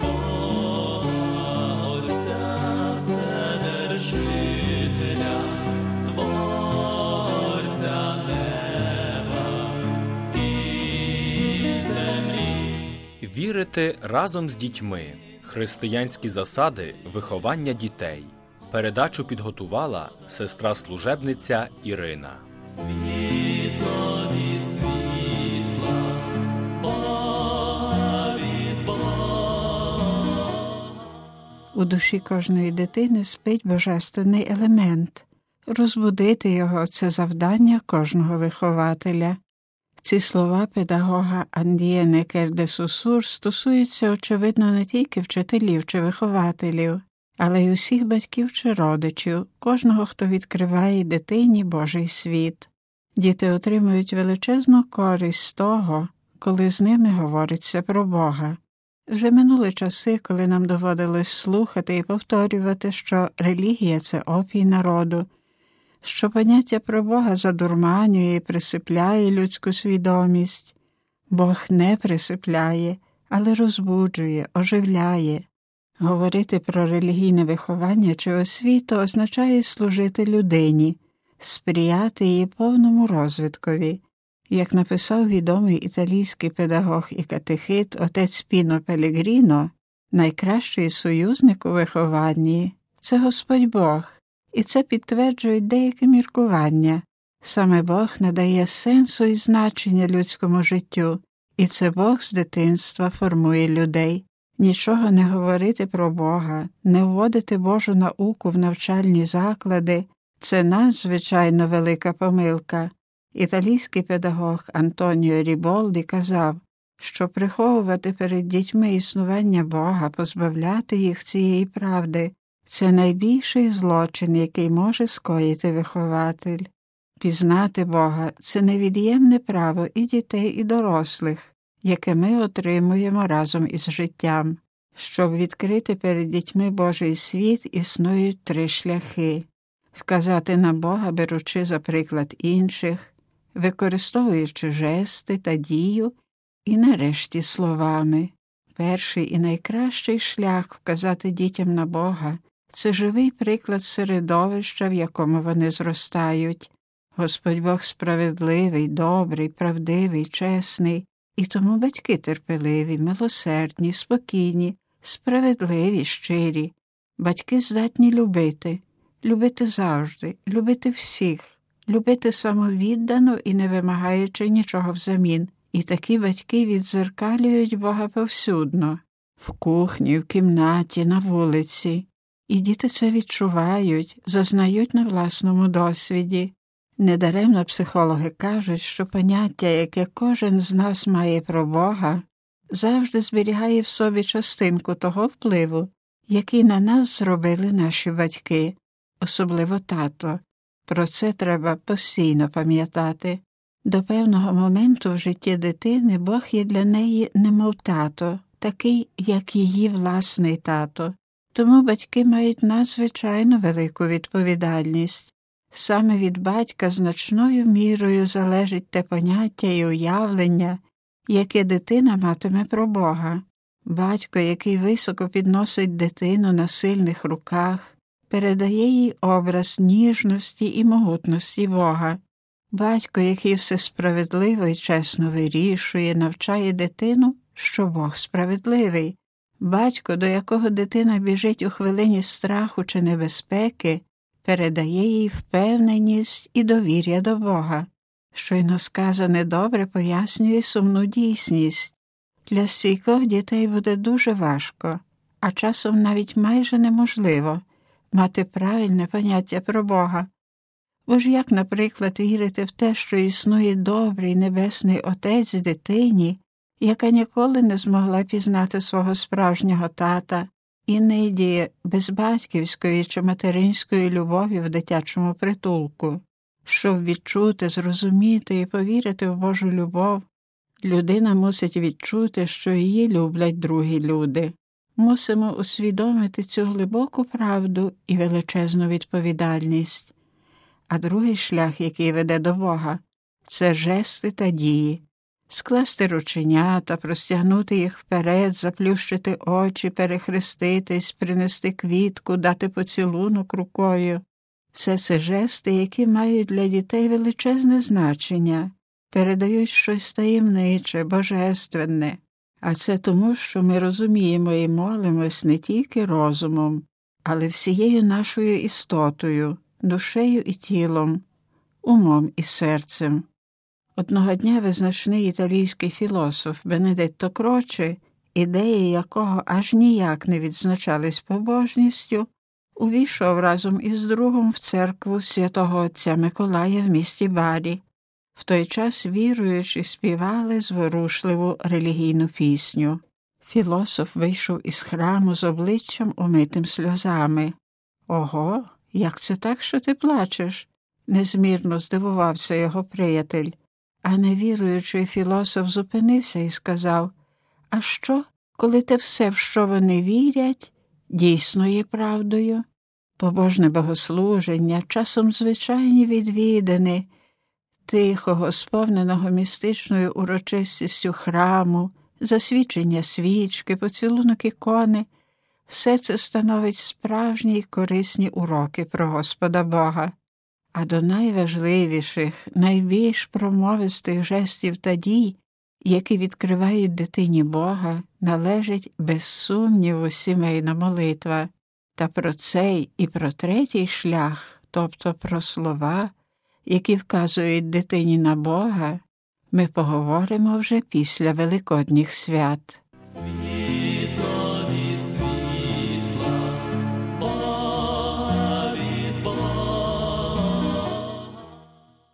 Бога, Отця Вседержителя, Творця неба і землі. Вірити разом з дітьми. Християнські засади виховання дітей. Передачу підготувала сестра служебниця Ірина. У душі кожної дитини спить божественний елемент. Розбудити його це завдання кожного вихователя. Ці слова педагога Андіє Некер де Сусур стосуються, очевидно, не тільки вчителів чи вихователів, але й усіх батьків чи родичів, кожного, хто відкриває дитині Божий світ. Діти отримують величезну користь з того, коли з ними говориться про Бога. Вже минули часи, коли нам доводилось слухати і повторювати, що релігія це опій народу, що поняття про Бога задурманює і присипляє людську свідомість. Бог не присипляє, але розбуджує, оживляє. Говорити про релігійне виховання чи освіту означає служити людині, сприяти її повному розвиткові. Як написав відомий італійський педагог і катехит отець Піно Пелегріно, найкращий союзник у вихованні це Господь Бог, і це підтверджують деякі міркування. Саме Бог надає сенсу і значення людському життю, і це Бог з дитинства формує людей. Нічого не говорити про Бога, не вводити Божу науку в навчальні заклади це надзвичайно велика помилка. Італійський педагог Антоніо Ріболді казав, що приховувати перед дітьми існування Бога, позбавляти їх цієї правди це найбільший злочин, який може скоїти вихователь. Пізнати Бога це невід'ємне право і дітей, і дорослих, яке ми отримуємо разом із життям. Щоб відкрити перед дітьми Божий світ, існують три шляхи вказати на Бога, беручи за приклад інших, використовуючи жести та дію, і нарешті словами. Перший і найкращий шлях вказати дітям на Бога це живий приклад середовища, в якому вони зростають. Господь Бог справедливий, добрий, правдивий, чесний, і тому батьки терпеливі, милосердні, спокійні, справедливі, щирі. Батьки здатні любити, любити завжди, любити всіх, любити самовіддано і не вимагаючи нічого взамін. І такі батьки відзеркалюють Бога повсюдно в кухні, в кімнаті, на вулиці. І діти це відчувають, зазнають на власному досвіді. Недаремно психологи кажуть, що поняття, яке кожен з нас має про Бога, завжди зберігає в собі частинку того впливу, який на нас зробили наші батьки, особливо тато. Про це треба постійно пам'ятати. До певного моменту в житті дитини Бог є для неї немов тато, такий, як її власний тато. Тому батьки мають надзвичайно велику відповідальність. Саме від батька значною мірою залежить те поняття і уявлення, яке дитина матиме про Бога. Батько, який високо підносить дитину на сильних руках, передає їй образ ніжності і могутності Бога. Батько, який все справедливо і чесно вирішує, навчає дитину, що Бог справедливий. Батько, до якого дитина біжить у хвилині страху чи небезпеки, передає їй впевненість і довір'я до Бога. Щойно сказане добре пояснює сумну дійсність. Для стійких дітей буде дуже важко, а часом навіть майже неможливо мати правильне поняття про Бога. Бо ж як, наприклад, вірити в те, що існує добрий небесний отець дитині, яка ніколи не змогла пізнати свого справжнього тата і не діє без батьківської чи материнської любові в дитячому притулку, щоб відчути, зрозуміти і повірити в Божу любов, людина мусить відчути, що її люблять другі люди. Мусимо усвідомити цю глибоку правду і величезну відповідальність. А другий шлях, який веде до Бога, це жести та дії. скласти рученята, простягнути їх вперед, заплющити очі, перехреститись, принести квітку, дати поцілунок рукою. Все це жести, які мають для дітей величезне значення, передають щось таємниче, божественне, а це тому, що ми розуміємо і молимось не тільки розумом, але всією нашою істотою, душею і тілом, умом і серцем. Одного дня визначний італійський філософ Бенедетто Кроче, ідеї якого аж ніяк не відзначались побожністю, увійшов разом із другом в церкву святого отця Миколая в місті Барі. В той час віруючи співали зворушливу релігійну пісню. Філософ вийшов із храму з обличчям умитим сльозами. Ого, як це так, що ти плачеш? незмірно здивувався його приятель. А невіруючий філософ зупинився і сказав А що, коли те все, в що вони вірять, дійсно є правдою? Побожне богослуження, часом звичайні відвідини, тихого, сповненого містичною урочистістю храму, засвідчення свічки, поцілунок ікони, все це становить справжні й корисні уроки про Господа Бога. А до найважливіших, найбільш промовистих жестів та дій, які відкривають дитині Бога, належить без сумніву сімейна молитва, та про цей і про третій шлях, тобто про слова, які вказують дитині на Бога, ми поговоримо вже після Великодніх свят.